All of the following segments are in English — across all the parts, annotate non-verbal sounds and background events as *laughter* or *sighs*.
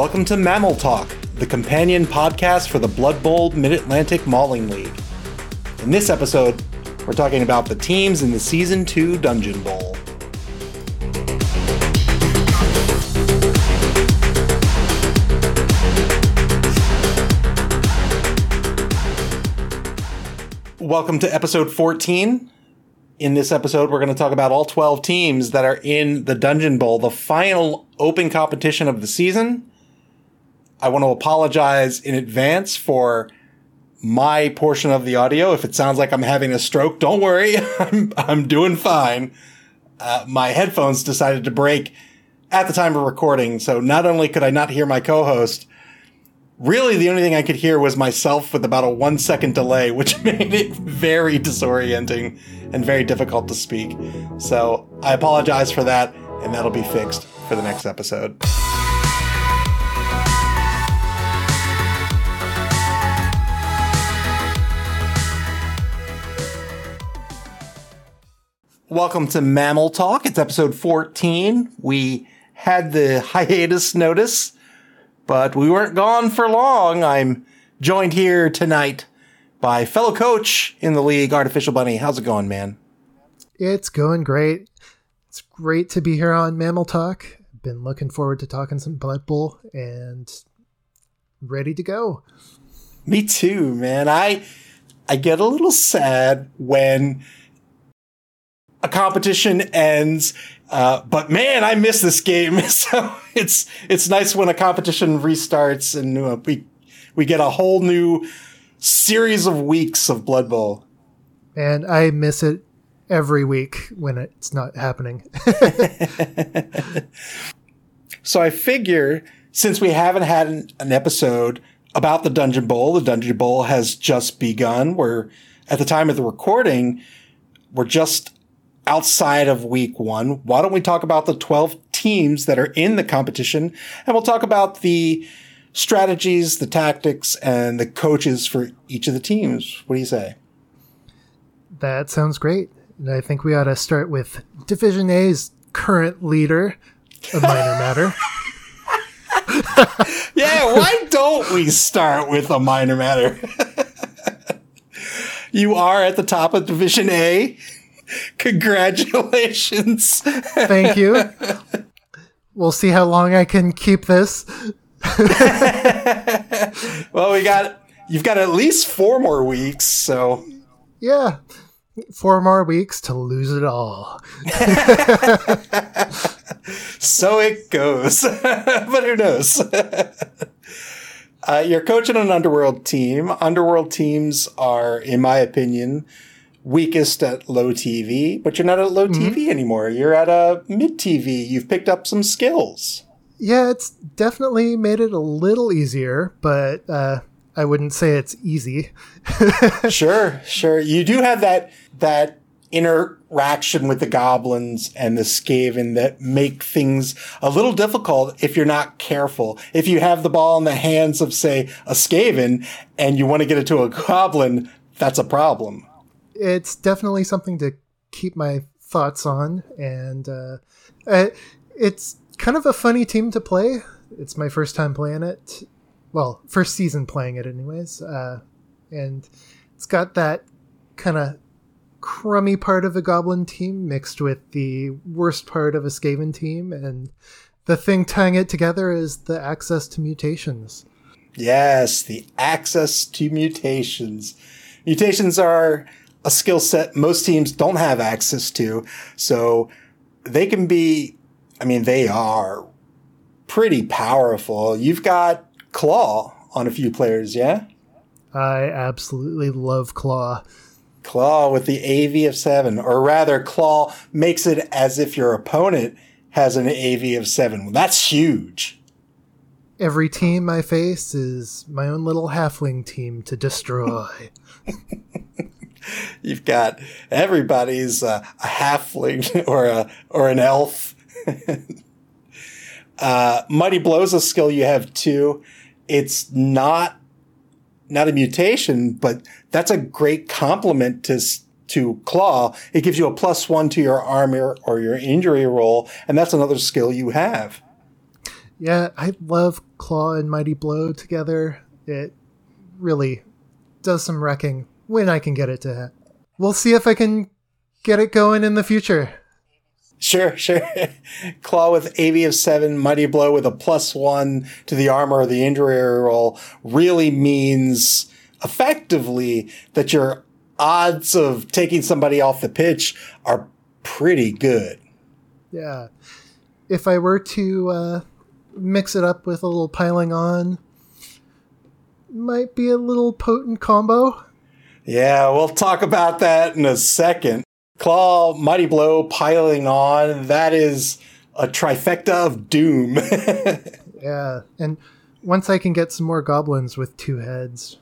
Welcome to Mammal Talk, the companion podcast for the Blood Bowl Mid Atlantic Mauling League. In this episode, we're talking about the teams in the Season 2 Dungeon Bowl. Welcome to episode 14. In this episode, we're going to talk about all 12 teams that are in the Dungeon Bowl, the final open competition of the season. I want to apologize in advance for my portion of the audio. If it sounds like I'm having a stroke, don't worry. *laughs* I'm, I'm doing fine. Uh, my headphones decided to break at the time of recording. So not only could I not hear my co-host, really the only thing I could hear was myself with about a one second delay, *laughs* which made it very disorienting and very difficult to speak. So I apologize for that, and that'll be fixed for the next episode. Welcome to Mammal Talk. It's episode 14. We had the *laughs* hiatus notice, but we weren't gone for long. I'm joined here tonight by fellow coach in the league, Artificial Bunny. How's it going, man? It's going great. It's great to be here on Mammal Talk. Been looking forward to talking some Blood Bowl and ready to go. Me too, man. I I get a little sad when a competition ends. Uh, but man, I miss this game. *laughs* So it's it's nice when a competition restarts and uh, we we get a whole new series of weeks of Blood Bowl. And I miss it every week when it's not happening. *laughs* so I figure since we haven't had an, an episode about the Dungeon Bowl, the Dungeon Bowl has just begun. We're at the time of the recording, we're just outside of week one. Why don't we talk about the 12 teams that are in the competition and we'll talk about the strategies, the tactics, and the coaches for each of the teams. What do you say? That sounds great. And I think we ought to start with Division A's current leader, a minor matter. *laughs* *laughs* yeah, why don't we start with a minor matter? *laughs* you are at the top of Division A. Congratulations. Thank you. We'll see how long I can keep this. *laughs* well, we got you've got at least four more weeks, so yeah, four more weeks to lose it all. *laughs* so it goes, *laughs* but who knows? Uh, you're coaching an underworld team. Underworld teams are, in my opinion, weakest at low TV, but you're not at low mm-hmm. TV anymore. You're at a mid TV. You've picked up some skills. Yeah, it's definitely made it a little easier, but uh, I wouldn't say it's easy. *laughs* sure, sure. You do have that that interaction with the goblins and the skaven that make things a little difficult if you're not careful. If you have the ball in the hands of, say, a skaven and you want to get it to a goblin, that's a problem. It's definitely something to keep my thoughts on, and uh, it's kind of a funny team to play. It's my first time playing it. Well, first season playing it, anyways. Uh, and it's got that kind of crummy part of a goblin team mixed with the worst part of a Skaven team. And the thing tying it together is the access to mutations. Yes, the access to mutations. Mutations are a skill set most teams don't have access to. So they can be I mean, they are pretty powerful. You've got Claw on a few players, yeah? I absolutely love Claw. Claw with the AV of seven, or rather, Claw makes it as if your opponent has an AV of seven. Well, that's huge. Every team I face is my own little halfling team to destroy. *laughs* *laughs* You've got everybody's uh, a halfling *laughs* or a or an elf *laughs* uh, Mighty Blow's a skill you have too. It's not not a mutation, but that's a great complement to to Claw. It gives you a plus one to your armor or your injury roll, and that's another skill you have. Yeah, I love Claw and Mighty Blow together. It really does some wrecking when I can get it to. We'll see if I can get it going in the future. Sure, sure. *laughs* Claw with AV of seven, Mighty Blow with a plus one to the armor or the injury roll really means effectively that your odds of taking somebody off the pitch are pretty good. Yeah. If I were to uh, mix it up with a little piling on, might be a little potent combo. Yeah, we'll talk about that in a second. Claw, Mighty Blow, piling on. That is a trifecta of doom. *laughs* yeah, and once I can get some more goblins with two heads,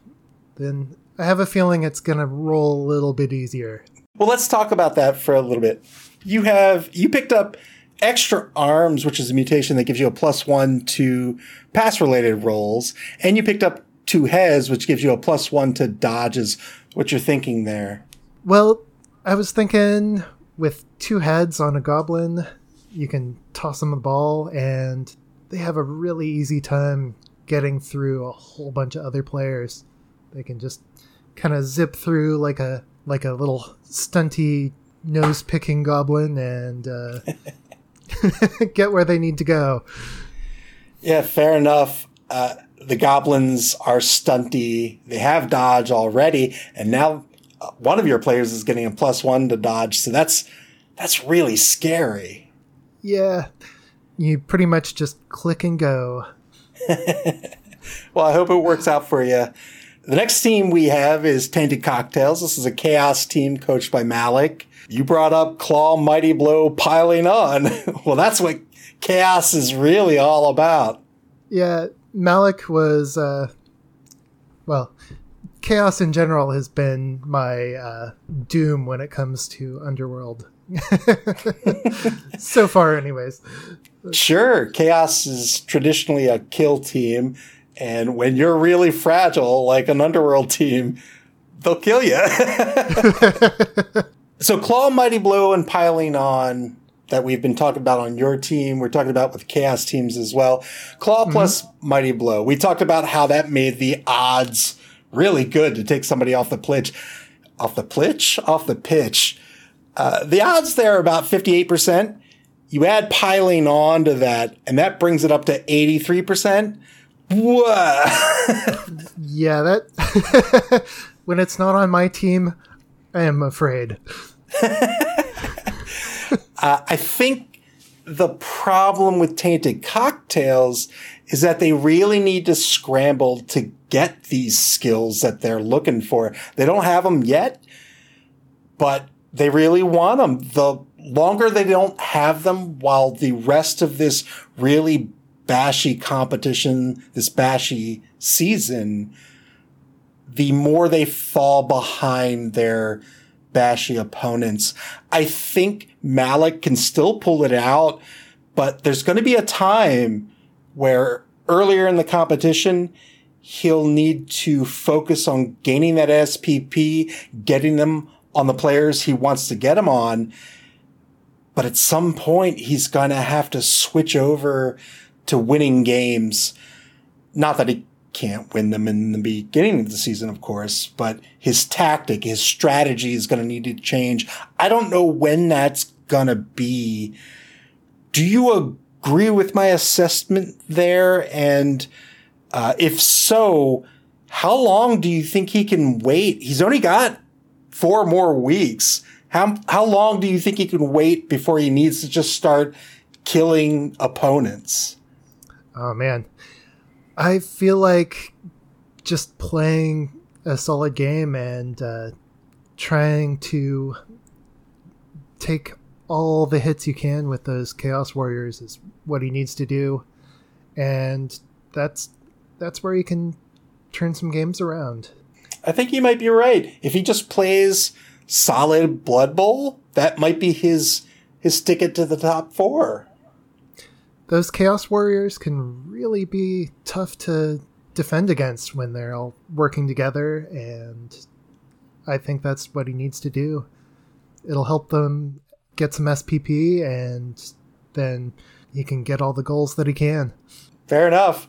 then I have a feeling it's going to roll a little bit easier. Well, let's talk about that for a little bit. You have you picked up extra arms, which is a mutation that gives you a plus one to pass related rolls, and you picked up two heads, which gives you a plus one to dodges. What you're thinking there? Well, I was thinking with two heads on a goblin, you can toss them a ball, and they have a really easy time getting through a whole bunch of other players. They can just kind of zip through like a like a little stunty nose picking goblin and uh, *laughs* get where they need to go. Yeah, fair enough. Uh, the goblins are stunty. They have dodge already, and now uh, one of your players is getting a plus one to dodge, so that's that's really scary. Yeah, you pretty much just click and go. *laughs* well, I hope it works out for you. The next team we have is Tainted Cocktails. This is a chaos team coached by Malik. You brought up Claw Mighty Blow piling on. *laughs* well, that's what chaos is really all about. Yeah, Malik was, uh, well, chaos in general has been my uh, doom when it comes to Underworld. *laughs* so far, anyways. Sure, chaos is traditionally a kill team, and when you're really fragile, like an Underworld team, they'll kill you. *laughs* *laughs* so, Claw, Mighty Blow, and piling on that we've been talking about on your team. We're talking about with chaos teams as well. Claw mm-hmm. plus Mighty Blow. We talked about how that made the odds really good to take somebody off the pitch. Off the pitch? Off the pitch. Uh, the odds there are about 58%. You add piling on to that, and that brings it up to 83%. Whoa. *laughs* yeah, that. *laughs* when it's not on my team, I am afraid. *laughs* uh, I think the problem with tainted cocktails is that they really need to scramble to get these skills that they're looking for. They don't have them yet, but they really want them. The longer they don't have them while the rest of this really bashy competition, this bashy season, the more they fall behind their bashy opponents. I think Malik can still pull it out, but there's going to be a time where earlier in the competition, he'll need to focus on gaining that SPP, getting them on the players he wants to get them on. But at some point, he's going to have to switch over to winning games. Not that he can't win them in the beginning of the season, of course, but his tactic, his strategy is going to need to change. I don't know when that's going to be. Do you agree with my assessment there? And uh, if so, how long do you think he can wait? He's only got four more weeks. How how long do you think he can wait before he needs to just start killing opponents? Oh man, I feel like just playing a solid game and uh, trying to take all the hits you can with those Chaos Warriors is what he needs to do, and that's that's where he can turn some games around. I think you might be right. If he just plays solid Blood Bowl, that might be his his ticket to the top four. Those Chaos Warriors can really be tough to defend against when they're all working together, and I think that's what he needs to do. It'll help them get some SPP, and then he can get all the goals that he can. Fair enough.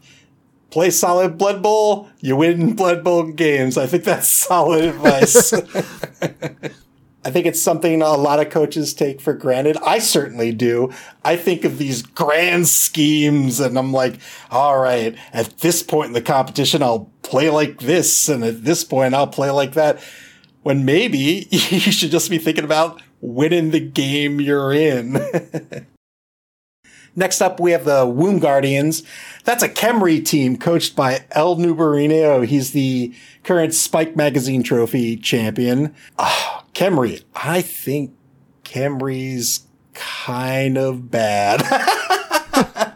Play solid Blood Bowl, you win Blood Bowl games. I think that's *laughs* solid advice. *laughs* I think it's something a lot of coaches take for granted. I certainly do. I think of these grand schemes and I'm like, all right, at this point in the competition, I'll play like this. And at this point, I'll play like that. When maybe *laughs* you should just be thinking about winning the game you're in. *laughs* Next up, we have the Womb Guardians. That's a Khemri team coached by El Nubarino. Oh, he's the current Spike Magazine Trophy champion. Oh, Khemri. I think Khemri's kind of bad. *laughs*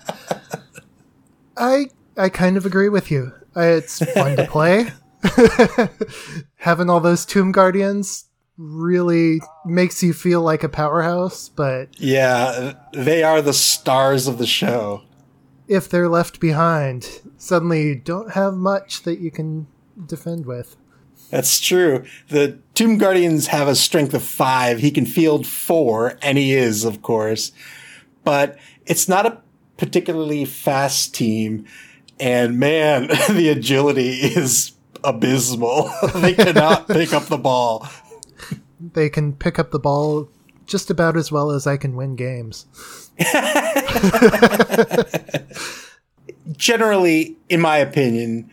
I I kind of agree with you. It's fun to play. *laughs* Having all those Tomb Guardians really makes you feel like a powerhouse, but yeah, they are the stars of the show. If they're left behind, suddenly you don't have much that you can defend with. That's true. The Tomb Guardians have a strength of five. He can field four, and he is, of course. But it's not a particularly fast team. And man, *laughs* the agility is abysmal. *laughs* they cannot *laughs* pick up the ball. They can pick up the ball just about as well as I can win games. *laughs* Generally, in my opinion,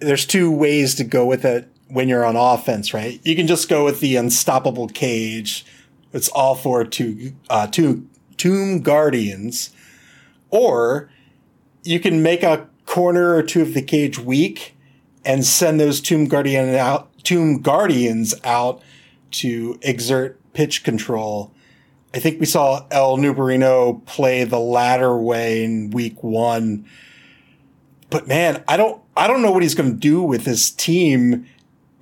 there's two ways to go with it when you're on offense, right? You can just go with the unstoppable cage. It's all for two, uh, two tomb guardians, or you can make a corner or two of the cage weak and send those tomb guardian out, tomb guardians out to exert pitch control. I think we saw El Nubarino play the latter way in week one. But man, I don't, I don't know what he's going to do with his team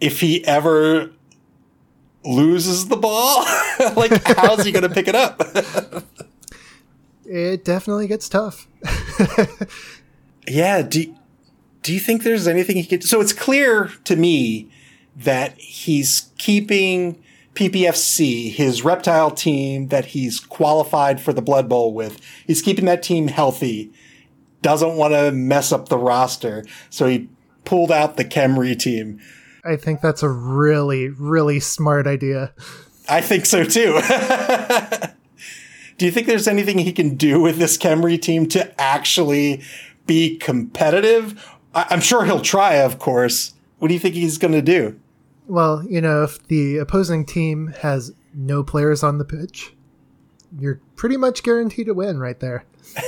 if he ever loses the ball. *laughs* like, how's he going to pick it up? it definitely gets tough. *laughs* yeah. Do, do you think there's anything he could? So it's clear to me that he's keeping PPFC, his reptile team that he's qualified for the Blood Bowl with. He's keeping that team healthy. Doesn't want to mess up the roster. So he pulled out the Khemri team. I think that's a really, really smart idea. I think so too. *laughs* do you think there's anything he can do with this Khemri team to actually be competitive? I- am sure he'll try, of course. What do you think he's going to do? Well, you know, if the opposing team has no players on the pitch, you're pretty much guaranteed to win right there. *laughs*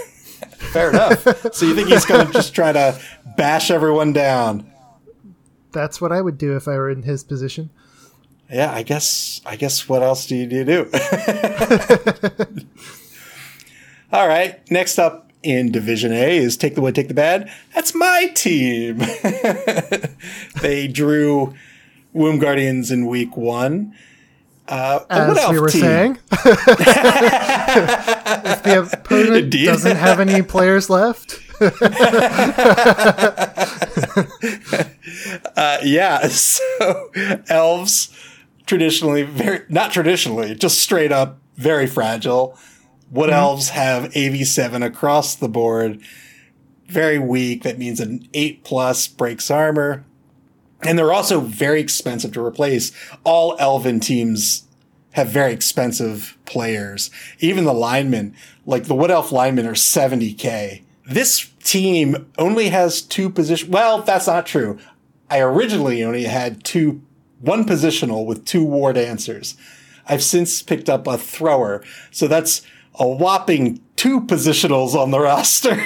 Fair enough. So you think he's going *laughs* to just try to bash everyone down? That's what I would do if I were in his position. Yeah, I guess. I guess. What else do you do? *laughs* All right. Next up in Division A is Take the Wood, Take the Bad. That's my team. they drew Womb Guardians in week one. Uh, As we were team? saying, *laughs* if the opponent Indeed. doesn't have any players left. *laughs* uh, yeah, so elves traditionally very not traditionally, just straight up very fragile. Wood mm-hmm. elves have AV7 across the board, very weak. That means an eight plus breaks armor. And they're also very expensive to replace. All Elven teams have very expensive players. Even the linemen, like the Wood Elf linemen are 70k. This team only has two position. Well, that's not true. I originally only had two, one positional with two war dancers. I've since picked up a thrower. So that's a whopping two positionals on the *laughs* roster.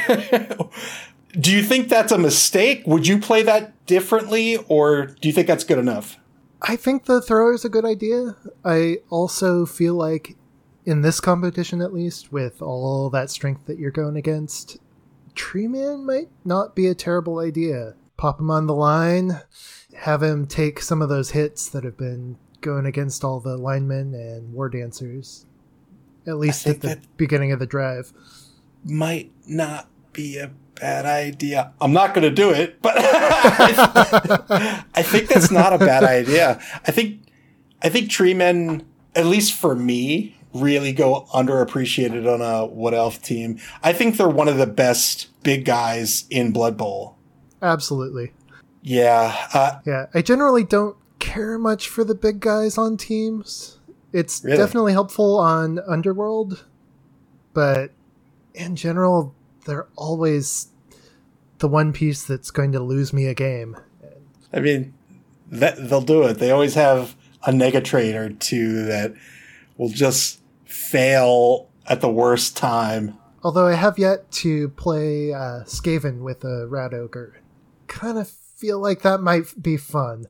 Do you think that's a mistake? Would you play that differently, or do you think that's good enough? I think the thrower is a good idea. I also feel like in this competition, at least, with all that strength that you're going against, Tree Man might not be a terrible idea. Pop him on the line, have him take some of those hits that have been going against all the linemen and war dancers, at least at the beginning of the drive. Might not be a bad idea. I'm not going to do it, but *laughs* I think that's not a bad idea. I think I think tree men, at least for me, really go underappreciated on a Wood Elf team. I think they're one of the best big guys in Blood Bowl. Absolutely. Yeah. Uh, Yeah, I generally don't care much for the big guys on teams. It's Really? definitely helpful on Underworld, but in general, they're always the one piece that's going to lose me a game. I mean, that, they'll do it. They always have a negatrait or two that will just fail at the worst time. Although I have yet to play uh, Skaven with a Rat Ogre. Kind of feel like that might be fun.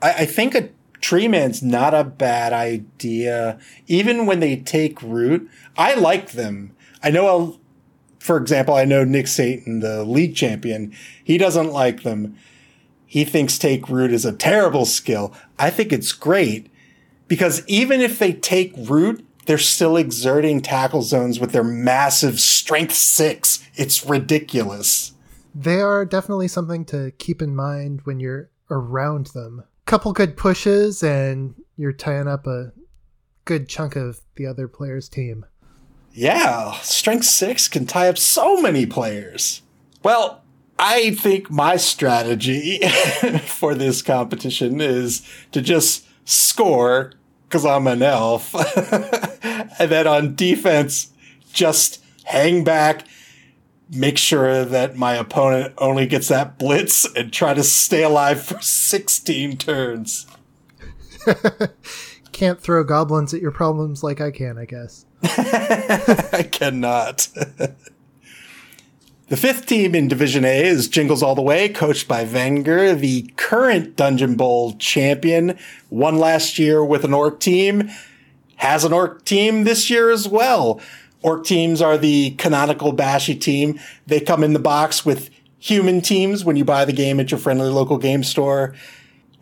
I, I think a tree man's not a bad idea. Even when they take root, I like them. I know, a, for example, I know Nick Satan, the league champion, he doesn't like them. He thinks take root is a terrible skill. I think it's great because even if they take root, they're still exerting tackle zones with their massive strength six. It's ridiculous. They are definitely something to keep in mind when you're around them. Couple good pushes, and you're tying up a good chunk of the other player's team. Yeah, strength six can tie up so many players. Well, I think my strategy *laughs* for this competition is to just score because I'm an elf. *laughs* and then on defense, just hang back, make sure that my opponent only gets that blitz, and try to stay alive for *laughs* 16 turns. Can't throw goblins at your problems like I can, I guess. *laughs* I cannot. *laughs* the fifth team in Division A is Jingles All the Way, coached by Wenger, the current Dungeon Bowl champion. Won last year with an Orc team, has an Orc team this year as well. Orc teams are the canonical Bashy team. They come in the box with human teams when you buy the game at your friendly local game store.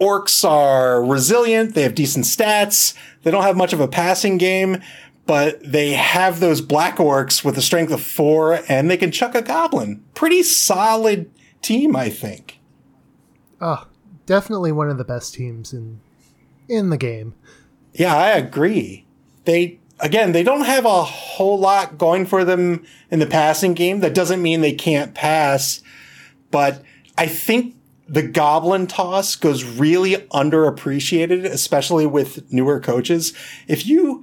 Orcs are resilient. They have decent stats. They don't have much of a passing game, but they have those black orcs with a strength of four and they can chuck a goblin. Pretty solid team, I think. Oh, definitely one of the best teams in in the game. Yeah, I agree. They, again, they don't have a whole lot going for them in the passing game. That doesn't mean they can't pass, but I think the goblin toss goes really underappreciated, especially with newer coaches. If you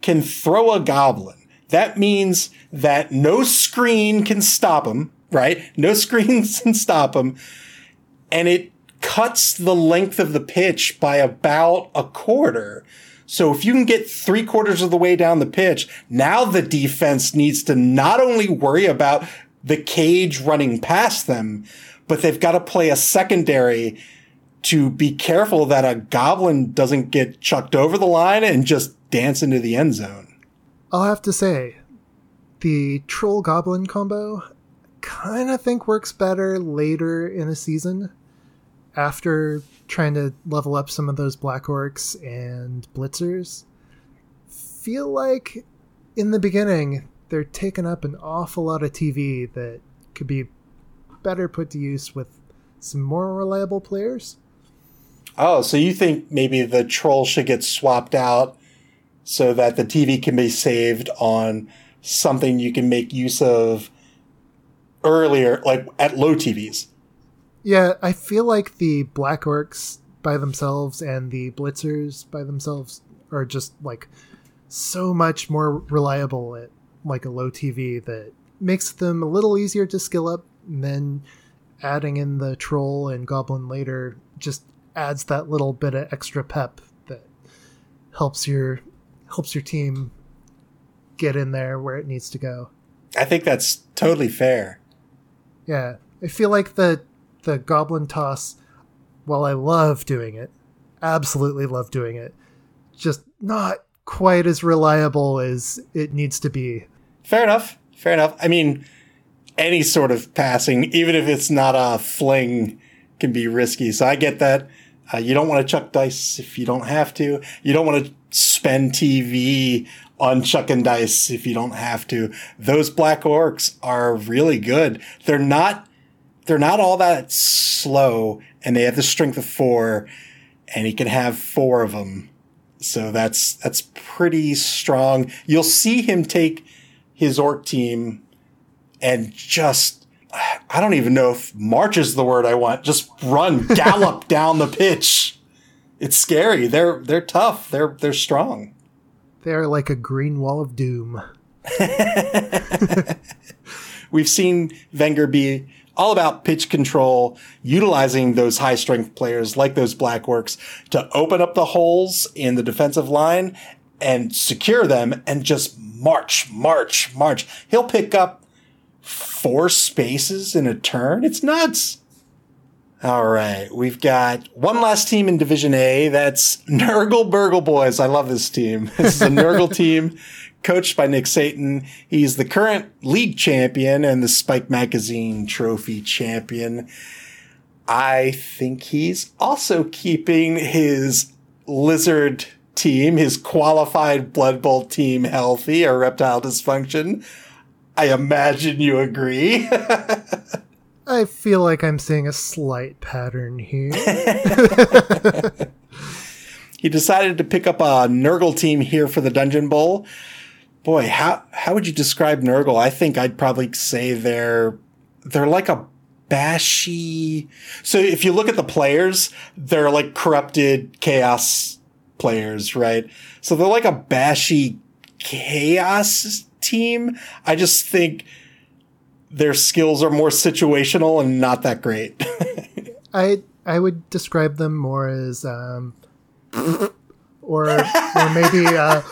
can throw a goblin, that means that no screen can stop him, right? No *laughs* screens can stop him. And it cuts the length of the pitch by about a quarter. So if you can get three quarters of the way down the pitch, now the defense needs to not only worry about the cage running past them, but they've got to play a secondary to be careful that a goblin doesn't get chucked over the line and just dance into the end zone. I'll have to say, the troll goblin combo kind of think works better later in a season after trying to level up some of those black orcs and blitzers. Feel like in the beginning they're taking up an awful lot of TV that could be better put to use with some more reliable players. Oh, so you think maybe the troll should get swapped out so that the TV can be saved on something you can make use of earlier, like at low TVs? Yeah, I feel like the Black Orcs by themselves and the Blitzers by themselves are just like so much more reliable at like a low TV that makes them a little easier to skill up. And then adding in the Troll and Goblin later just adds that little bit of extra pep that helps your helps your team get in there where it needs to go. I think that's totally fair. Yeah, I feel like the the goblin toss. While I love doing it, absolutely love doing it, just not quite as reliable as it needs to be. Fair enough. Fair enough. I mean, any sort of passing, even if it's not a fling, can be risky. So I get that. Uh, you don't want to chuck dice if you don't have to. You don't want to spend TV on chucking dice if you don't have to. Those black orcs are really good. They're not, they're not all that slow and they have the strength of four and he can have four of them. So that's that's pretty strong. You'll see him take his orc team and just I don't even know if march is the word I want. Just run, *laughs* gallop down the pitch. It's scary. They're they're tough. They're they're strong. They're like a green wall of doom. *laughs* *laughs* We've seen Wenger be all about pitch control, utilizing those high strength players like those Black Orcs to open up the holes in the defensive line and secure them and just march, march, march. He'll pick up four spaces in a turn. It's nuts. All right. We've got one last team in Division A. That's Nurgle Burgle Boys. I love this team. *laughs* This is a Nurgle team coached by Nick Satan. He's the current league champion and the Spike Magazine trophy champion. I think he's also keeping his lizard team, his qualified Blood Bowl team healthy or reptile dysfunction. I imagine you agree. *laughs* I feel like I'm seeing a slight pattern here. *laughs* he decided to pick up a Nurgle team here for the Dungeon Bowl boy, how how would you describe Nurgle? I think I'd probably say they're they're like a bashy. So if you look at the players, they're like corrupted chaos players, right? So they're like a bashy chaos team. I just think their skills are more situational and not that great. *laughs* I I would describe them more as um or or maybe uh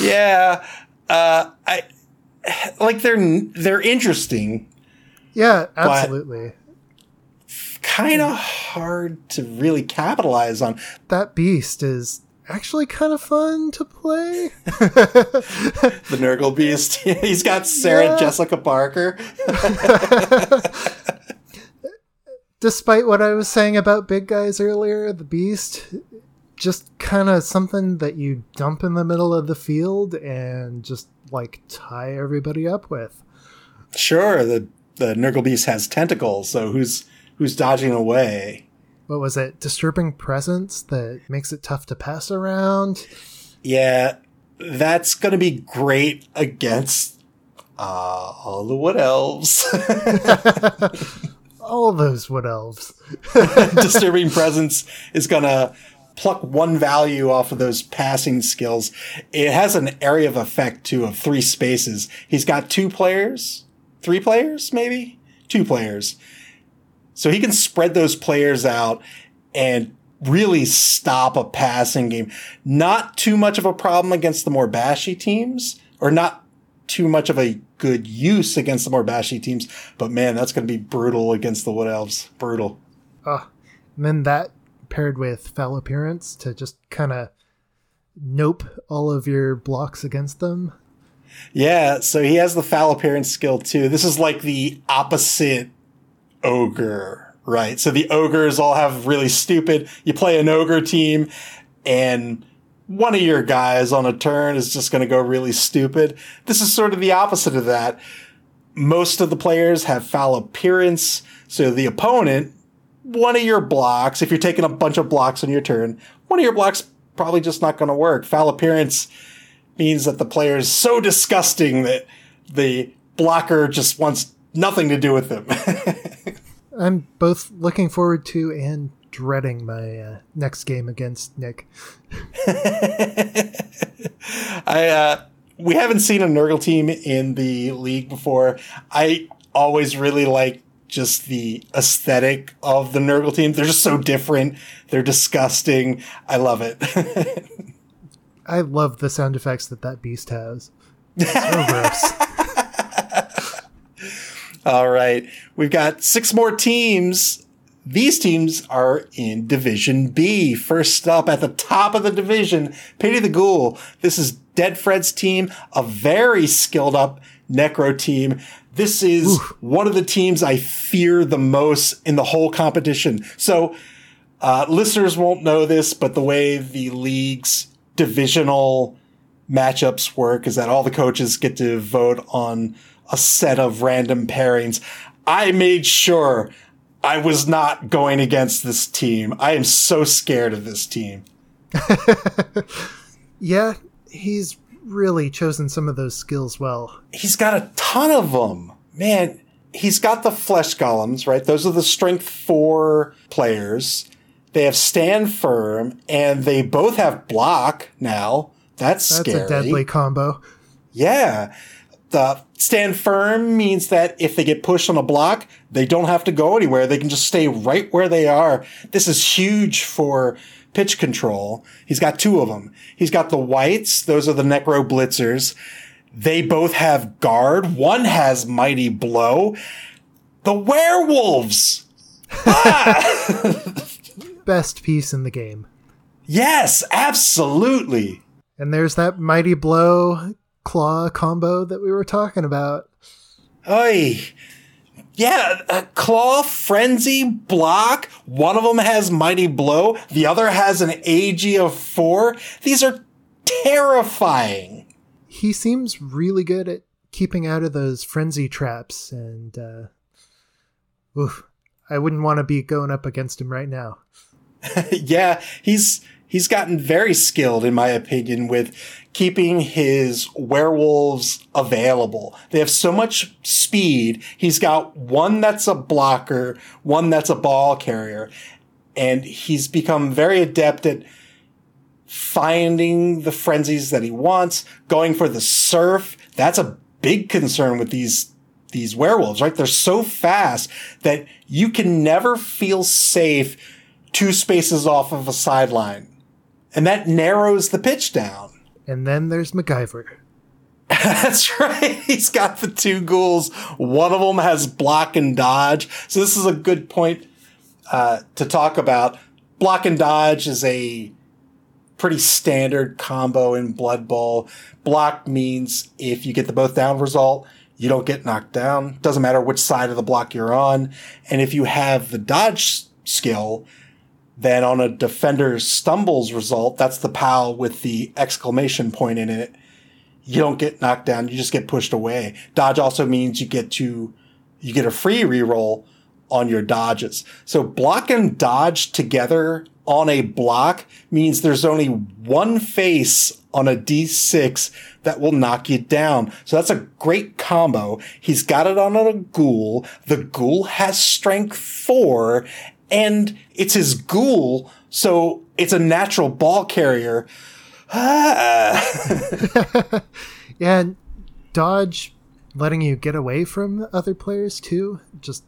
yeah, uh, I like they're they're interesting. Yeah, absolutely. Kind of hard to really capitalize on. That beast is actually kind of fun to play. *laughs* the Nurgle Beast. *laughs* He's got Sarah yeah. Jessica Parker. *laughs* Despite what I was saying about big guys earlier, the Beast just kind of something that you dump in the middle of the field and just like tie everybody up with. Sure, the the Nurgle Beast has tentacles, so who's who's dodging away? What was it? Disturbing presence that makes it tough to pass around. Yeah, that's going to be great against uh, all the wood elves. *laughs* all those wood elves. *laughs* Disturbing presence is going to pluck one value off of those passing skills. It has an area of effect too of three spaces. He's got two players, three players, maybe two players. So he can spread those players out and really stop a passing game. Not too much of a problem against the more bashy teams or not too much of a good use against the more bashy teams. But man, that's going to be brutal against the Wood Elves. Brutal. Uh, and then that paired with foul appearance to just kind of nope all of your blocks against them. Yeah, so he has the foul appearance skill too. This is like the opposite ogre, right? So the ogres all have really stupid. You play an ogre team and one of your guys on a turn is just going to go really stupid. This is sort of the opposite of that. Most of the players have foul appearance, so the opponent one of your blocks, if you're taking a bunch of blocks on your turn, one of your blocks probably just not going to work. Foul appearance means that the player is so disgusting that the blocker just wants nothing to do with them. *laughs* I'm both looking forward to and dreading my uh, next game against Nick. *laughs* I uh, we haven't seen a Nurgle team in the league before. I always really like just the aesthetic of the Nurgle team. They're just so different. They're disgusting. I love it. *laughs* I love the sound effects that that beast has. So gross. All right. We've got six more teams. These teams are in Division B. First up at the top of the division, Pity the Ghoul. This is Dead Fred's team, a very skilled up Necro team. This is Oof. one of the teams I fear the most in the whole competition. So, uh, listeners won't know this, but the way the league's divisional matchups work is that all the coaches get to vote on a set of random pairings. I made sure I was not going against this team. I am so scared of this team. *laughs* yeah, he's really chosen some of those skills well. He's got a ton of them. Man, he's got the flesh golems, right? Those are the strength four players. They have stand firm, and they both have block now. That's, That's scary. a deadly combo. Yeah. Stand firm means that if they get pushed on a block, they don't have to go anywhere. They can just stay right where they are. This is huge for pitch control. He's got two of them. He's got the wights. Those are the Necro Blitzers. They both have guard. One has mighty blow. The werewolves. ah! *laughs* Best piece in the game. Yes, absolutely. And there's that mighty blow claw combo that we were talking about. Oi. Yeah, a claw, frenzy, block. One of them has mighty blow. The other has an AG of four. These are terrifying. He seems really good at keeping out of those frenzy traps, and uh, oof, I wouldn't want to be going up against him right now. *laughs* yeah, he's he's gotten very skilled, in my opinion, with keeping his werewolves available. They have so much speed. He's got one that's a blocker, one that's a ball carrier, and he's become very adept at finding the frenzies that he wants, going for the surf. That's a big concern with these these werewolves, right? They're so fast that you can never feel safe two spaces off of a sideline. And that narrows the pitch down. And then there's MacGyver. *laughs* That's right. He's got the two ghouls. One of them has block and dodge. So this is a good point uh, to talk about. Block and dodge is a pretty standard combo in Blood Bowl. Block means if you get the both down result, you don't get knocked down. Doesn't matter which side of the block you're on. And if you have the dodge skill, then on a defender stumbles result, that's the POW with the exclamation point in it. You don't get knocked down. You just get pushed away. Dodge also means you get to, you get a free reroll on your dodges. So block and dodge together on a block means there's only one face on a D6 that will knock you down. So that's a great combo. He's got it on a ghoul. The ghoul has strength four and it's his ghoul. So it's a natural ball carrier. *laughs* yeah, and dodge letting you get away from other players too. Just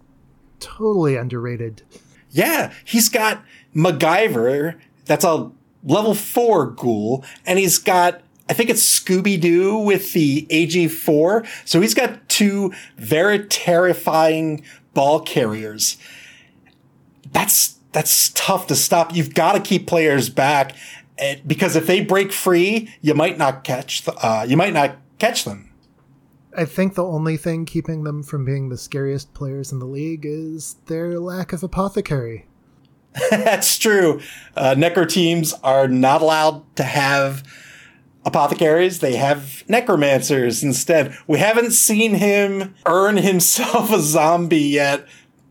totally underrated. Yeah, he's got MacGyver. That's a level four ghoul, and he's got I think it's Scooby Doo with the AG4. So he's got two very terrifying ball carriers. That's that's tough to stop. You've got to keep players back eh, because if they break free, you might not catch the, uh, you might not catch them. I think the only thing keeping them from being the scariest players in the league is their lack of apothecary. *laughs* That's true. Uh, Necro teams are not allowed to have apothecaries. They have necromancers instead. We haven't seen him earn himself *laughs* a zombie yet,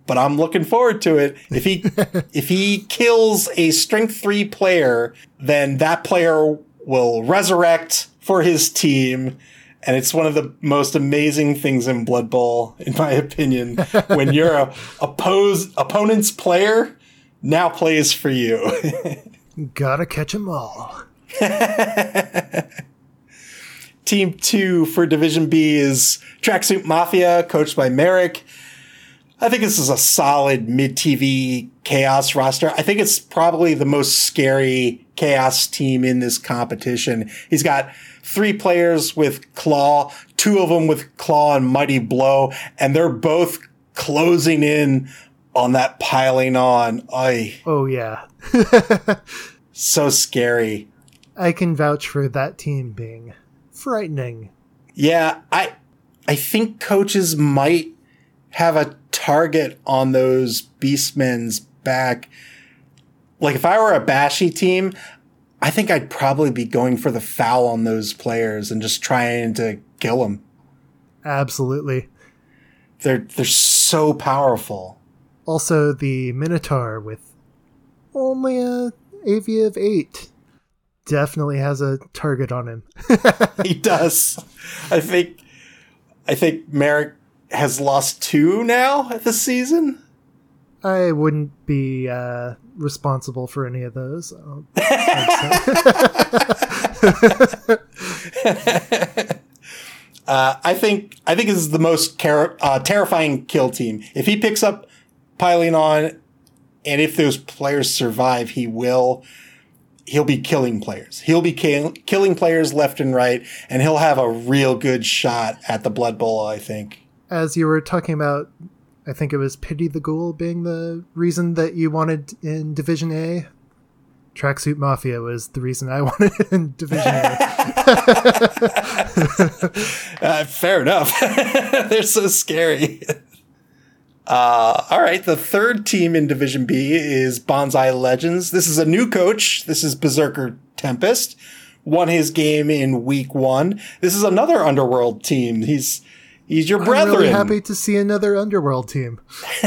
but I'm looking forward to it. If he *laughs* if he kills a strength three player, then that player will resurrect for his team. And it's one of the most amazing things in Blood Bowl, in my opinion, when your *laughs* a, oppose, opponent's player now plays for you. *laughs* Gotta catch 'em all. Team two for Division B is Tracksuit Mafia, coached by Merrick. I think this is a solid mid TV chaos roster. I think it's probably the most scary chaos team in this competition. He's got three players with claw, two of them with claw and mighty blow, and they're both closing in on that piling on. Ay, Oh, yeah. *laughs* so scary. I can vouch for that team being frightening. Yeah, I I think coaches might have a target on those beastmen's back. Like if I were a Bashy team, I think I'd probably be going for the foul on those players and just trying to kill them. Absolutely. They're they're so powerful. Also, the Minotaur with only a AV of eight definitely has a target on him. *laughs* he does. I think. I think Merrick has lost two now this season. I wouldn't be uh, responsible for any of those. *laughs* uh, I think I think this is the most car- uh, terrifying kill team. If he picks up piling on, and if those players survive, he will. He'll be killing players. He'll be kill- killing players left and right, and he'll have a real good shot at the Blood Bowl. I think. As you were talking about, I think it was Pity the Ghoul being the reason that you wanted in Division A. Tracksuit Mafia was the reason I *laughs* wanted in Division A. *laughs* uh, fair enough. *laughs* They're so scary. Uh, all right, the third team in Division B is Bonsai Legends. This is a new coach. This is Berserker Tempest. Won his game in week one. This is another Underworld team. He's he's your brethren. I'm really happy to see another Underworld team. *laughs*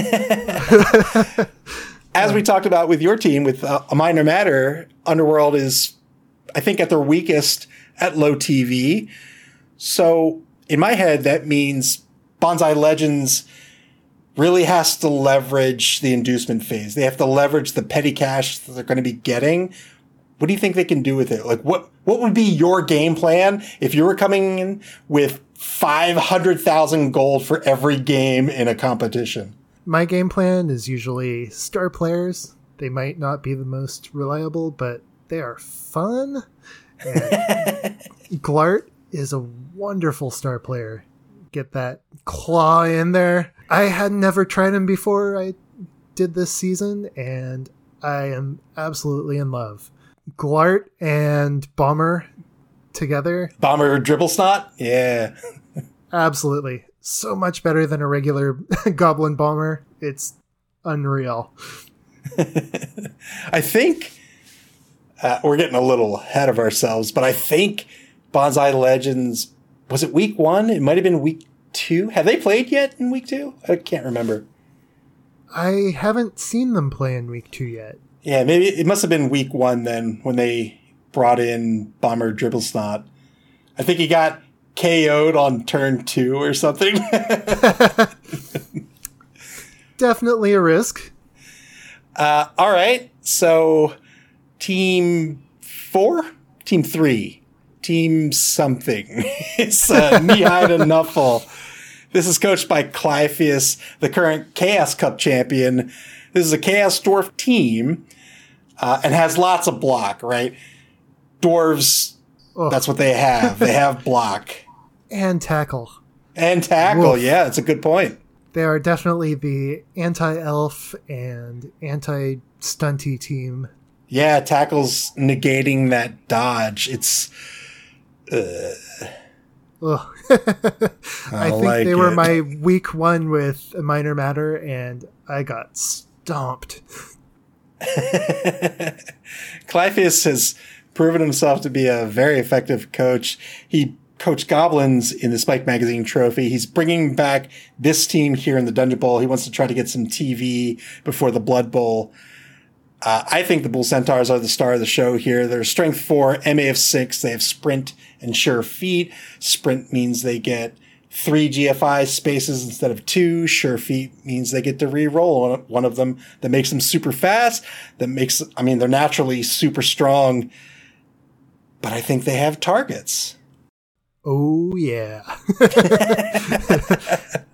As we talked about with your team, with uh, a minor matter, Underworld is, I think, at their weakest at low TV. So in my head, that means Bonsai Legends really has to leverage the inducement phase. They have to leverage the petty cash that they're going to be getting. What do you think they can do with it? Like what what would be your game plan if you were coming in with 500,000 gold for every game in a competition? My game plan is usually star players. They might not be the most reliable, but they are fun. *laughs* Glart is a wonderful star player. Get that claw in there. I had never tried him before I did this season, and I am absolutely in love. Glart and Bomber together. Bomber Dribblesnot? Yeah. absolutely. So much better than a regular *laughs* Goblin Bomber. It's unreal. *laughs* I think uh, we're getting a little ahead of ourselves, but I think Bonsai Legends was it week one? It might have been week two. Have they played yet in week two? I can't remember. I haven't seen them play in week two yet. Yeah, maybe it must have been week one then when they brought in Bomber Dribblesnot. I think he got KO'd on turn two or something. *laughs* Definitely a risk. Uh, all right. So, team four, team three, team something. *laughs* it's uh, Nihida *laughs* Nuffle. This is coached by Clypheus, the current Chaos Cup champion. This is a Chaos Dwarf team uh, and has lots of block, right? Dwarves, Ugh. that's what they have. they have block. And tackle. And tackle, yeah, that's a good point. They are definitely the anti elf and anti stunty team. Yeah, tackle's negating that dodge. It's. Uh, *laughs* I, I, think like they were my week one with a minor matter, and I got stomped. *laughs* Clypheus has proven himself to be a very effective coach. He coached Goblins in the Spike Magazine Trophy. He's bringing back this team here in the Dungeon Bowl. He wants to try to get some TV before the Blood Bowl. Uh, I think the Bull Centaurs are the star of the show here. They're strength four, MA of six. They have sprint and sure feet. Sprint means they get three GFI spaces instead of two. Sure feet means they get to re-roll one of them that makes them super fast. That makes, I mean, they're naturally super strong, but I think they have targets. Oh yeah. *laughs*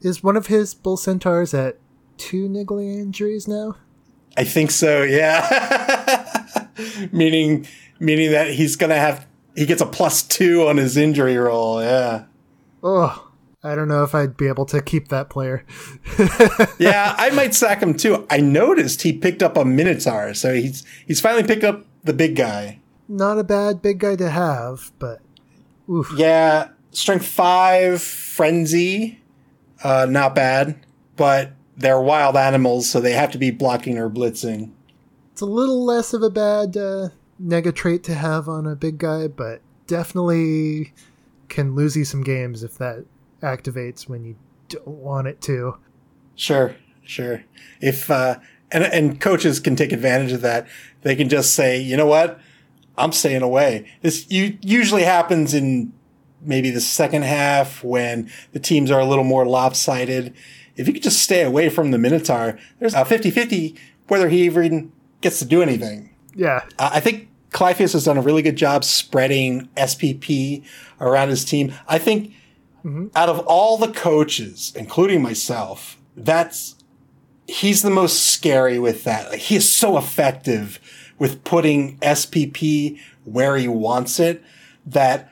Is one of his bull centaurs at two niggly injuries now? I think so. Yeah. *laughs* meaning, meaning that he's gonna have he gets a plus two on his injury roll. Yeah. Oh, I don't know if I'd be able to keep that player. *laughs* yeah, I might sack him too. I noticed he picked up a Minotaur, so he's he's finally picked up the big guy. Not a bad big guy to have, but Oof. Yeah, strength five, frenzy, uh, not bad, but they're wild animals, so they have to be blocking or blitzing. It's a little less of a bad uh, negatrait to have on a big guy, but definitely can lose you some games if that activates when you don't want it to. Sure. Sure. If uh, and and coaches can take advantage of that. They can just say, you know what, I'm staying away. This usually happens in maybe the second half when the teams are a little more lopsided. If you could just stay away from the Minotaur, there's a 50-50 whether he even gets to do anything. Yeah. I think Clypheus has done a really good job spreading SPP around his team. I think mm-hmm. out of all the coaches, including myself, that's he's the most scary with that. Like, he is so effective with putting SPP where he wants it that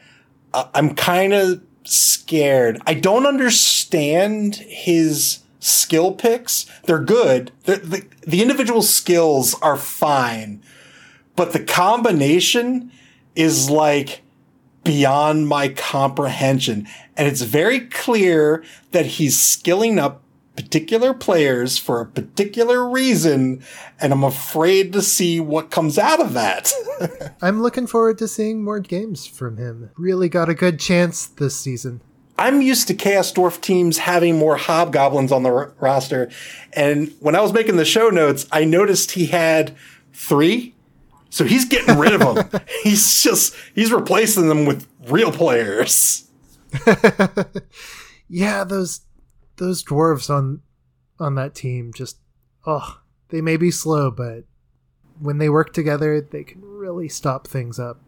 uh, I'm kind of scared. I don't understand his skill picks. They're good. The, the, the individual skills are fine, but the combination is like beyond my comprehension. And it's very clear that he's skilling up particular players for a particular reason. And I'm afraid to see what comes out of that. *laughs* I'm looking forward to seeing more games from him. Really got a good chance this season. I'm used to Chaos Dwarf teams having more hobgoblins on the r- roster. And when I was making the show notes, I noticed he had three. So he's getting rid of *laughs* them. he's just, he's replacing them with real players. *laughs* Yeah, those those dwarves on on that team just oh, they may be slow, but when they work together, they can really stop things up.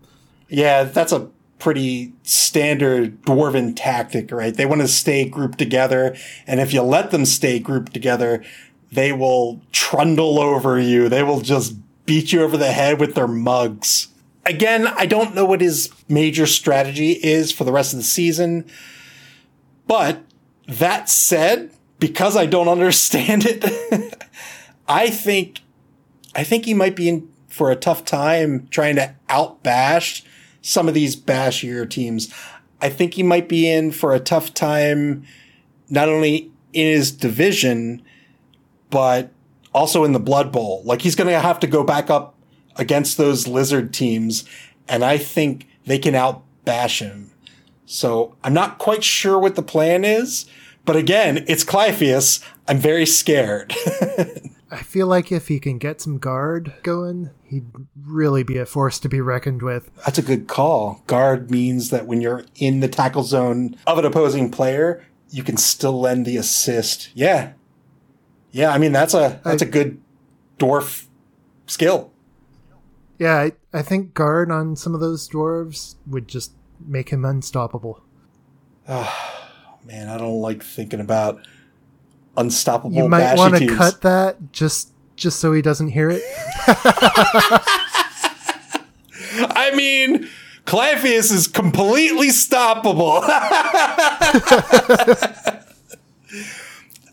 Yeah, that's a pretty standard dwarven tactic, right? They want to stay grouped together. And if you let them stay grouped together, they will trundle over you. They will just beat you over the head with their mugs. Again, I don't know what his major strategy is for the rest of the season. But that said, because I don't *laughs* understand it, I think I think he might be in for a tough time trying to outbash some of these bashier teams. I think he might be in for a tough time not only in his division, but also in the Blood Bowl. Like he's going to have to go back up against those lizard teams, and I think they can outbash him. So I'm not quite sure what the plan is, but again, it's Clypheus. I'm very scared. *laughs* I feel like if he can get some guard going, he'd really be a force to be reckoned with. That's a good call. Guard means that when you're in the tackle zone of an opposing player, you can still lend the assist. Yeah. Yeah, I mean that's a that's a good dwarf skill. Yeah, I, I think guard on some of those dwarves would just make him unstoppable. Oh, Man, I don't like thinking about unstoppable You might want to cut that just just so he doesn't hear it. *laughs* I mean, Clypheus is completely stoppable. *laughs*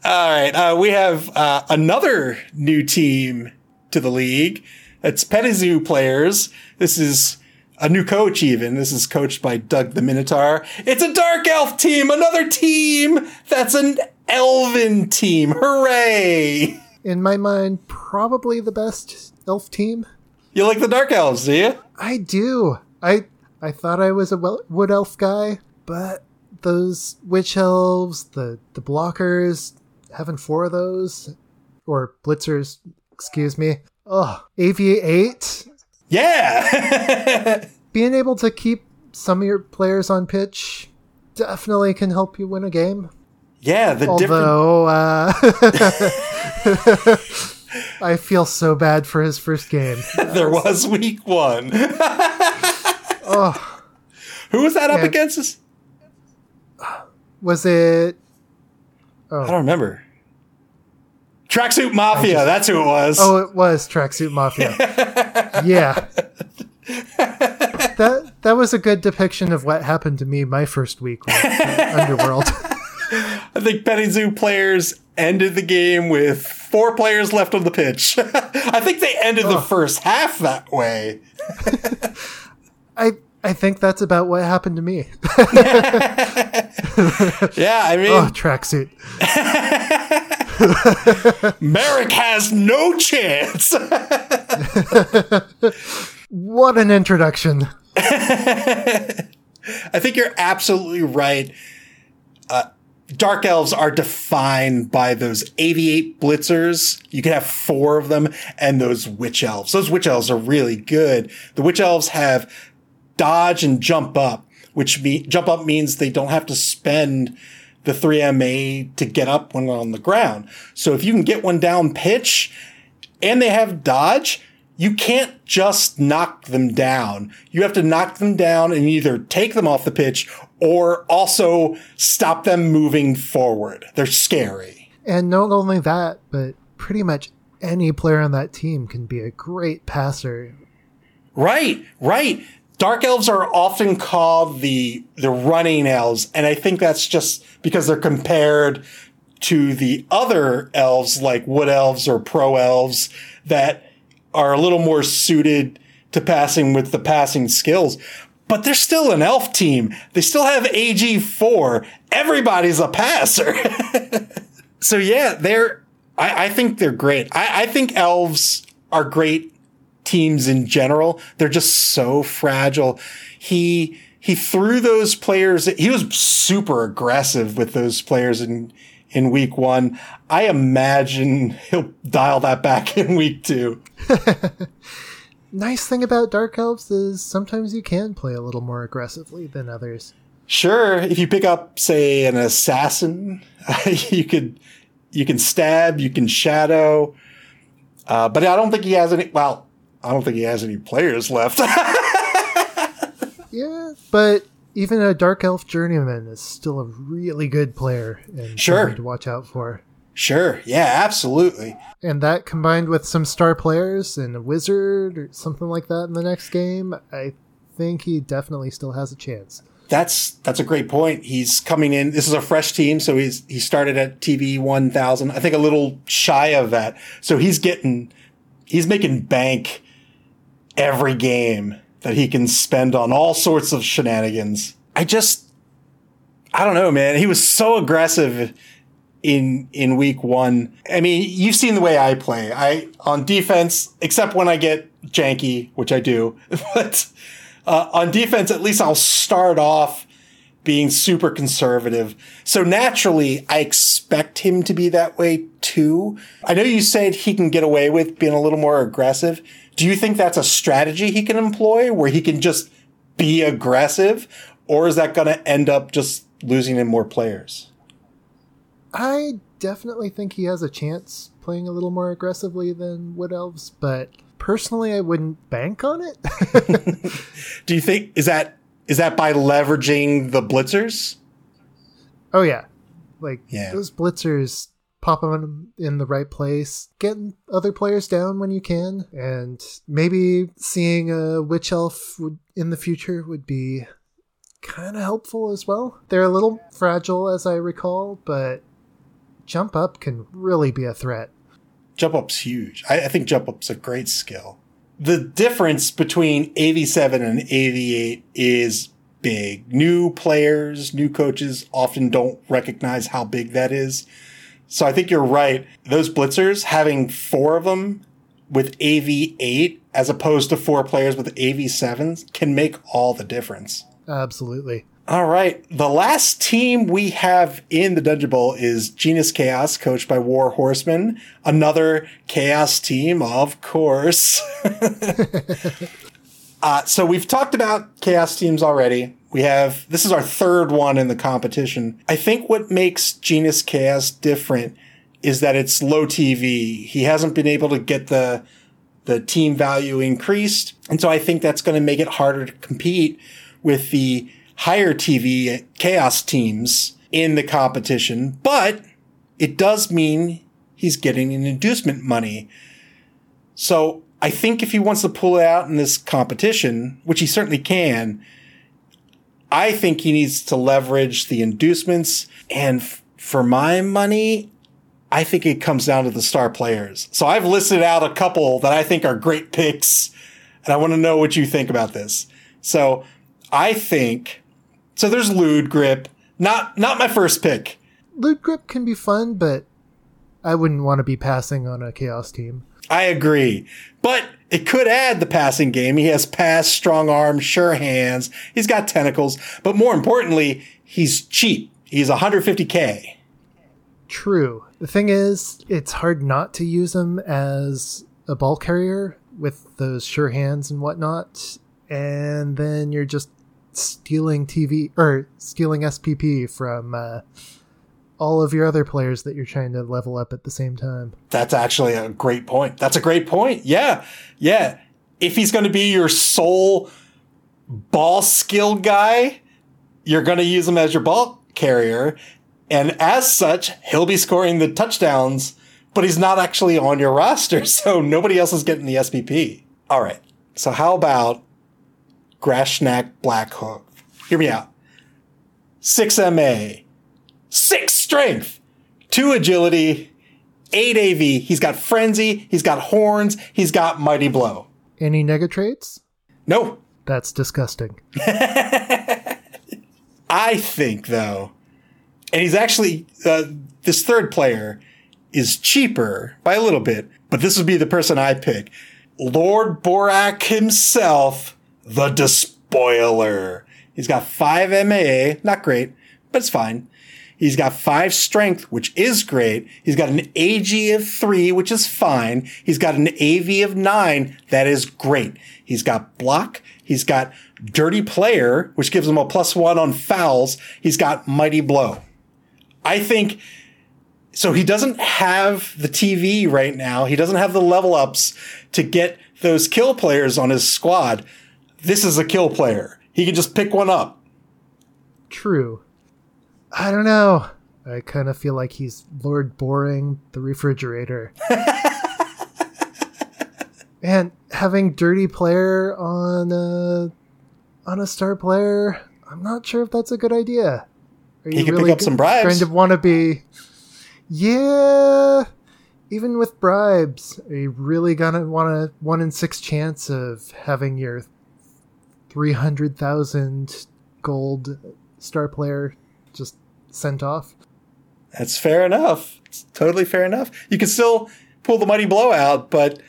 All right, uh, we have uh, another new team to the league. It's Petizoo players. This is a new coach, even. This is coached by Doug the Minotaur. It's a Dark Elf team, another team that's an Elven team. Hooray! In my mind, probably the best elf team. You like the Dark Elves, do you? I do. I I thought I was a wood elf guy, but those witch elves, the the blockers, having four of those, or blitzers, excuse me. Oh, AV eight, Yeah! *laughs* being able to keep some of your players on pitch definitely can help you win a game. yeah, the different. Although uh, *laughs* I feel so bad for his first game. *laughs* there was week one. Oh, Who was that up Yeah. against us? was it? I don't remember. Tracksuit Mafia, that's who it was. Oh, it was Tracksuit Mafia. *laughs* yeah. That that was a good depiction of what happened to me my first week with *laughs* Underworld. I think Penny Zoo players ended the game with four players left on the pitch. *laughs* I think they ended the oh. first half that way. I I think that's about what happened to me. *laughs* *laughs* Yeah, I mean, Oh, tracksuit. *laughs* Merrick has no chance. What an introduction. I think you're absolutely right. Uh, Dark elves are defined by those AV8 blitzers. You can have four of them and those witch elves. Those witch elves are really good. The witch elves have dodge and jump up, which jump up means they don't have to spend the 3MA to get up when on the ground. So if you can get one down pitch and they have dodge, you can't just knock them down. You have to knock them down and either take them off the pitch or also stop them moving forward. They're scary. And not only that, but pretty much any player on that team can be a great passer. Right, right. Dark elves are often called the the running elves, and I think that's just because they're compared to the other elves like wood elves or pro elves that are a little more suited to passing with the passing skills. But they're still an elf team. They still have AG4. Everybody's a passer. *laughs* so yeah, they're, I, I, think they're great. I, I think elves are great teams in general. They're just so fragile. He, he threw those players. He was super aggressive with those players in, in week one. I imagine he'll dial that back *laughs* in week two. *laughs* nice thing about Dark Elves is sometimes you can play a little more aggressively than others. Sure, if you pick up, say, an assassin, *laughs* you could you can stab, you can shadow, uh, but I don't think he has any. Well, I don't think he has any players left. *laughs* yeah, but even a Dark Elf Journeyman is still a really good player and sure to watch out for. Sure, yeah, absolutely. And that combined with some star players and a wizard or something like that in the next game, I think he definitely still has a chance. That's that's a great point. He's coming in. This is a fresh team, so he's he started at TV one thousand. I think a little shy of that. So he's getting he's making bank every game that he can spend on all sorts of shenanigans. I just, I don't know, man. He was so aggressive in in week one. I mean, you've seen the way I play. I on defense, except when I get janky, which I do. *laughs* but uh, on defense, at least I'll start off being super conservative. So naturally, I expect him to be that way too. I know you said he can get away with being a little more aggressive. Do you think that's a strategy he can employ where he can just be aggressive? Or is that going to end up just losing him more players? I definitely think he has a chance playing a little more aggressively than Wood Elves, but personally, I wouldn't bank on it. *laughs* Do you think is that is that by leveraging the blitzers? Oh yeah, like yeah. those blitzers pop them in the right place, getting other players down when you can, and maybe seeing a witch elf would, in the future would be kind of helpful as well. They're a little fragile, as I recall, but jump up can really be a threat. Jump up's huge. I, I think jump up's a great skill. The difference between AV7 and AV8 is big. New players, new coaches often don't recognize how big that is. So I think you're right. Those blitzers, having four of them with AV8 as opposed to four players with AV7s can make all the difference. Absolutely. All right. The last team we have in the Dungeon Bowl is Genius Chaos, coached by War Horseman. Another Chaos team, of course. *laughs* *laughs* uh, so we've talked about Chaos teams already. We have, this is our third one in the competition. I think what makes Genus Chaos different is that it's low TV. He hasn't been able to get the, the team value increased. And so I think that's going to make it harder to compete with the higher TV chaos teams in the competition. But it does mean he's getting an inducement money. So I think if he wants to pull it out in this competition, which he certainly can, I think he needs to leverage the inducements. And f- for my money, I think it comes down to the star players. So I've listed out a couple that I think are great picks, and I want to know what you think about this. So I think so. There's Lewdgrip, not not my first pick. Lewdgrip can be fun, but I wouldn't want to be passing on a chaos team. I agree. But it could add the passing game. He has pass, strong arm, sure hands. He's got tentacles. But more importantly, he's cheap. he's 150k. True. The thing is, it's hard not to use him as a ball carrier with those sure hands and whatnot, and then you're just stealing TV or stealing SPP from uh, all of your other players that you're trying to level up at the same time. That's actually a great point. That's a great point. Yeah. Yeah. If he's going to be your sole ball skill guy, you're going to use him as your ball carrier. And as such, he'll be scoring the touchdowns, but he's not actually on your *laughs* roster. So nobody else is getting the SPP. All right. So how about Grashnak Blackhook? Hear me out. 6 6 strength, 2 agility, 8 AV. He's got frenzy, he's got horns, he's got mighty blow. Any negatraits? No, That's disgusting. *laughs* I think though, and he's actually uh, this third player is cheaper by a little bit, but this would be the person I pick. Lord Borak himself, the Despoiler. He's got five MAA, not great, but it's fine. He's got five strength, which is great. He's got an AG of three, which is fine. He's got an AV of nine. That is great. He's got block. He's got dirty player, which gives him a plus one on fouls. He's got mighty blow. I think so. He doesn't have the TV right now. He doesn't have the level ups to get those kill players on his squad. This is a kill player. He can just pick one up. True. I don't know. I kind of feel like he's Lord Boring the refrigerator. *laughs* and having dirty player on a on a star player, I'm not sure if that's a good idea. Are He can pick up some bribes. Kind of want to be, yeah. Even with bribes, are you really gonna want a one in six chance of having your three hundred thousand gold star player just sent off? That's fair enough. It's totally fair enough. You can still pull the mighty blow out, but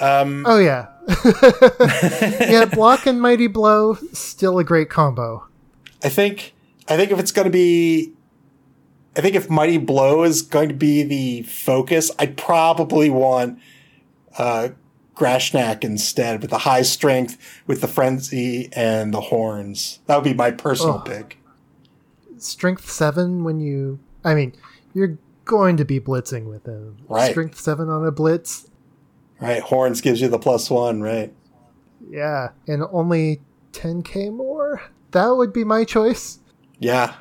um, Oh yeah, *laughs* yeah. Block and mighty blow still a great combo. I think I think if it's going to be, I think if Mighty Blow is going to be the focus, I'd probably want uh, Grashnak instead with the high strength, with the frenzy and the horns. That would be my personal Oh. pick. Strength seven when you, I mean, you're going to be blitzing with him. Right. Strength seven on a blitz, Right, horns gives you the plus one. Right. yeah, and only 10k more. That would be my choice. Yeah.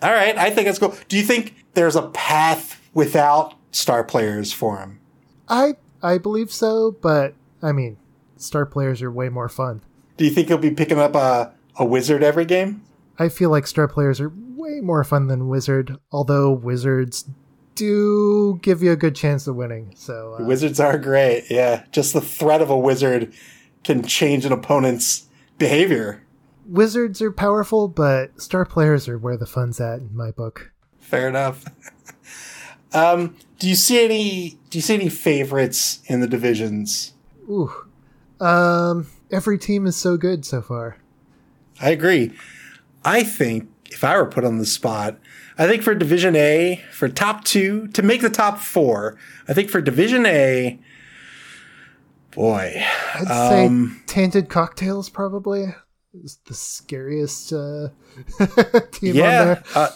All right, I think that's cool. Do you think there's a path without star players for him? I I believe so, but I mean, star players are way more fun. Do you think he'll be picking up a, a wizard every game? I feel like star players are way more fun than wizard, although wizards do give you a good chance of winning. So uh, Wizards are great. Yeah. Just the threat of a wizard can change an opponent's behavior. wizards are powerful, but star players are where the fun's at in my book. Fair enough. *laughs* um, do you see any do you see any favorites in the divisions? Ooh, um, every team is so good so far. I agree. I think if I were put on the spot, I think for Division A, for top two, to make the top four, I think for Division A, boy, I'd Um, say tainted cocktails probably is the scariest uh, *laughs* team on yeah, uh,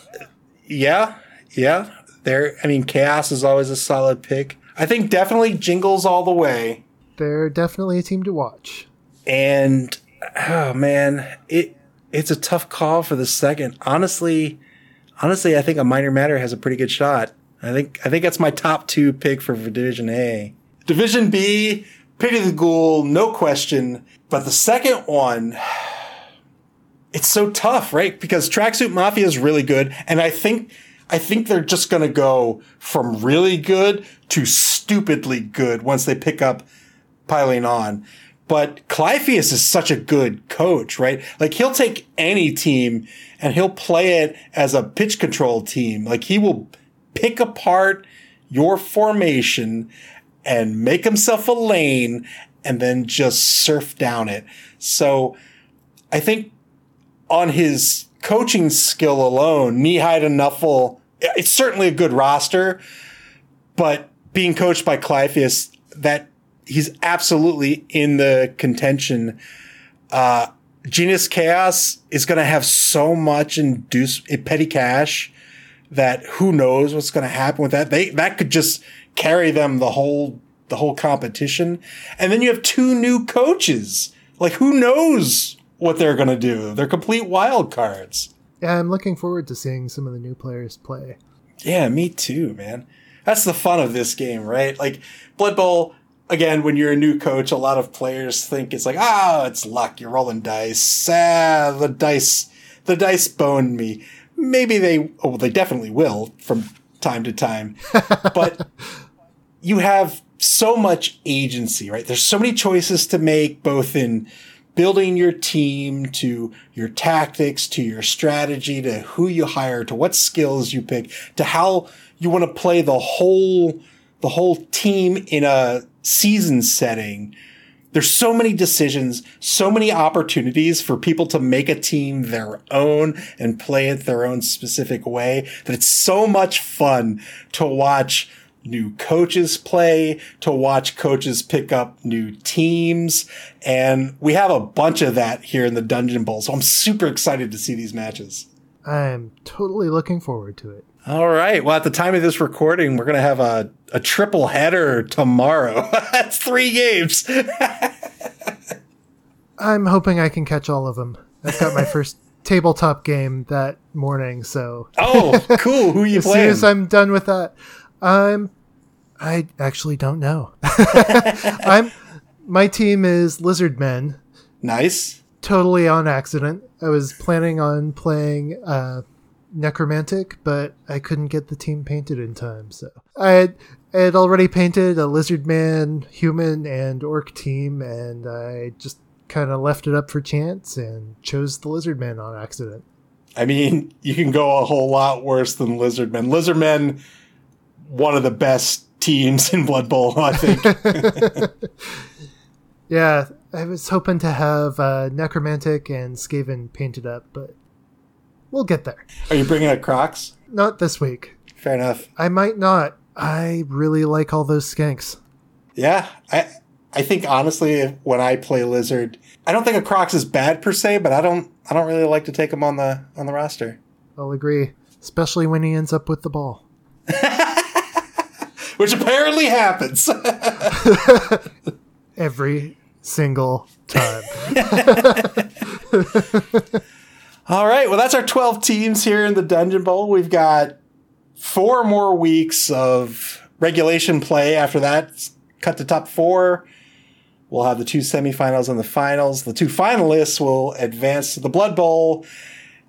yeah, yeah. There, I mean, Chaos is always a solid pick. I think definitely Jingles all the way. They're definitely a team to watch. And oh man, it it's a tough call for the second. Honestly, honestly, I think a minor matter has a pretty good shot. I think I think that's my top two pick for Division A. Division B, Pity the Ghoul, no question. But the second one, *sighs* it's so tough, right? Because Tracksuit Mafia is really good, and I think I think they're just gonna go from really good to stupidly good once they pick up piling on. But Clypheus is such a good coach, right? Like he'll take any team and he'll play it as a pitch control team. Like he will pick apart your formation and make himself a lane and then just surf down it. So I think on his coaching skill alone, Neeheide and Nuffle, it's certainly a good roster, but being coached by Clypheus, that he's absolutely in the contention. Uh, Genius Chaos is going to have so much induce petty cash that who knows what's going to happen with that. They that could just carry them the whole the whole competition. And then you have two new coaches. Like who knows what they're going to do? They're complete wild cards. Yeah, I'm looking forward to seeing some of the new players play. Yeah, me too, man. That's the fun of this game, right? Like Blood Bowl again, when you're a new coach, a lot of players think it's like, ah, oh, it's luck. You're rolling dice. Ah, the dice, the dice boned me. Maybe they, oh, they definitely will from time to time, *laughs* but you have so much agency, right? There's so many choices to make, both in building your team to your tactics to your strategy to who you hire to what skills you pick to how you want to play the whole the whole team in a season setting there's so many decisions, so many opportunities for people to make a team their own and play it their own specific way that it's so much fun to watch new coaches play, to watch coaches pick up new teams. And we have a bunch of that here in the Dungeon Bowl. So I'm super excited to see these matches. I'm totally looking forward to it. All right. Well, at the time of this recording, we're going to have a, a triple header tomorrow. *laughs* That's three games. *laughs* I'm hoping I can catch all of them. I've got my *laughs* first tabletop game that morning, so. Oh, cool. Who are you as playing? As soon as I'm done with that, I'm I actually don't know. I'm my team is Lizard Men. Nice. Totally on accident. I was planning on playing uh, Necromantic, but I couldn't get the team painted in time. So I had, I had already painted a Lizard Man, Human, and Orc team, and I just kind of left it up for chance and chose the Lizard Man on accident. I mean, you can go a whole lot worse than Lizard Men. Lizard Men, one of the best teams in Blood Bowl, I think. *laughs* *laughs* yeah, I was hoping to have uh, Necromantic and Skaven painted up, but we'll get there. Are you bringing up Krox? Not this week. Fair enough. I might not. I really like all those skinks. Yeah, I I think honestly, when I play Lizard, I don't think a Krox is bad per se, but I don't I don't really like to take him on the on the roster. I'll agree, especially when he ends up with the ball. *laughs* which apparently happens *laughs* every single time. *laughs* All right, well, that's our 12 teams here in the Dungeon Bowl. We've got four more weeks of regulation play. After that, cut to top four. We'll have the two semifinals and the finals. The two finalists will advance to the Blood Bowl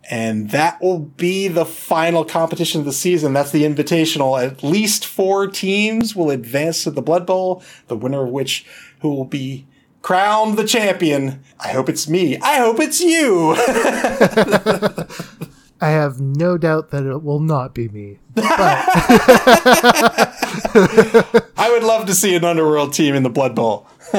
and that will be the final competition of the season. That's the invitational. At least four teams will advance to the Blood Bowl, the winner of which who will be crowned the champion. I hope it's me. I hope it's you. *laughs* I have no doubt that it will not be me. But *laughs* I would love to see an underworld team in the Blood Bowl. *laughs*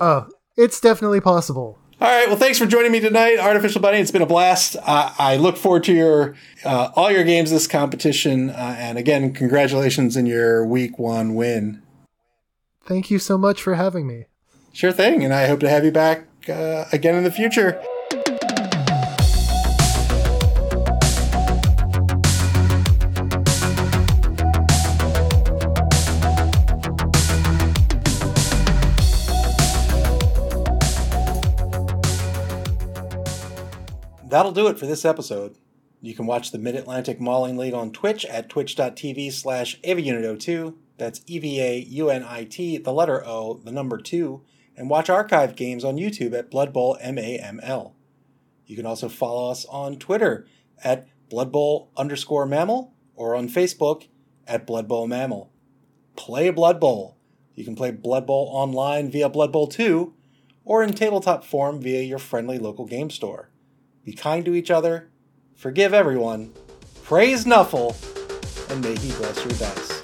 oh, it's definitely possible. All right. Well, thanks for joining me tonight, Artificial Bunny. It's been a blast. Uh, I look forward to your uh, all your games this competition, uh, and again, congratulations in your week one win. Thank you so much for having me. Sure thing, and I hope to have you back uh, again in the future. That'll do it for this episode. You can watch the Mid Atlantic Mauling League on Twitch at twitch.tv slash EvaUnit02. That's E V A U N I T, the letter O, the number 2, and watch archive games on YouTube at Blood Bowl MAML. You can also follow us on Twitter at Blood Bowl underscore mammal or on Facebook at Blood Bowl mammal. Play Blood Bowl. You can play Blood Bowl online via Blood Bowl 2 or in tabletop form via your friendly local game store be kind to each other, forgive everyone, praise Nuffle, and may he bless your dice.